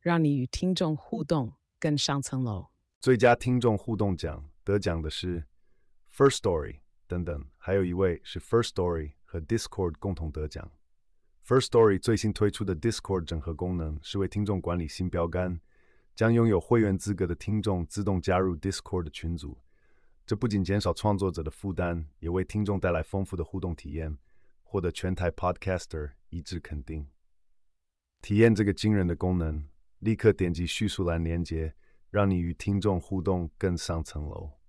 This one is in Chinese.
让你与听众互动更上层楼。最佳听众互动奖得奖的是 First Story 等等，还有一位是 First Story 和 Discord 共同得奖。First Story 最新推出的 Discord 整合功能，是为听众管理新标杆，将拥有会员资格的听众自动加入 Discord 的群组。这不仅减少创作者的负担，也为听众带来丰富的互动体验，获得全台 Podcaster 一致肯定。体验这个惊人的功能，立刻点击叙述栏连接。让你与听众互动更上层楼。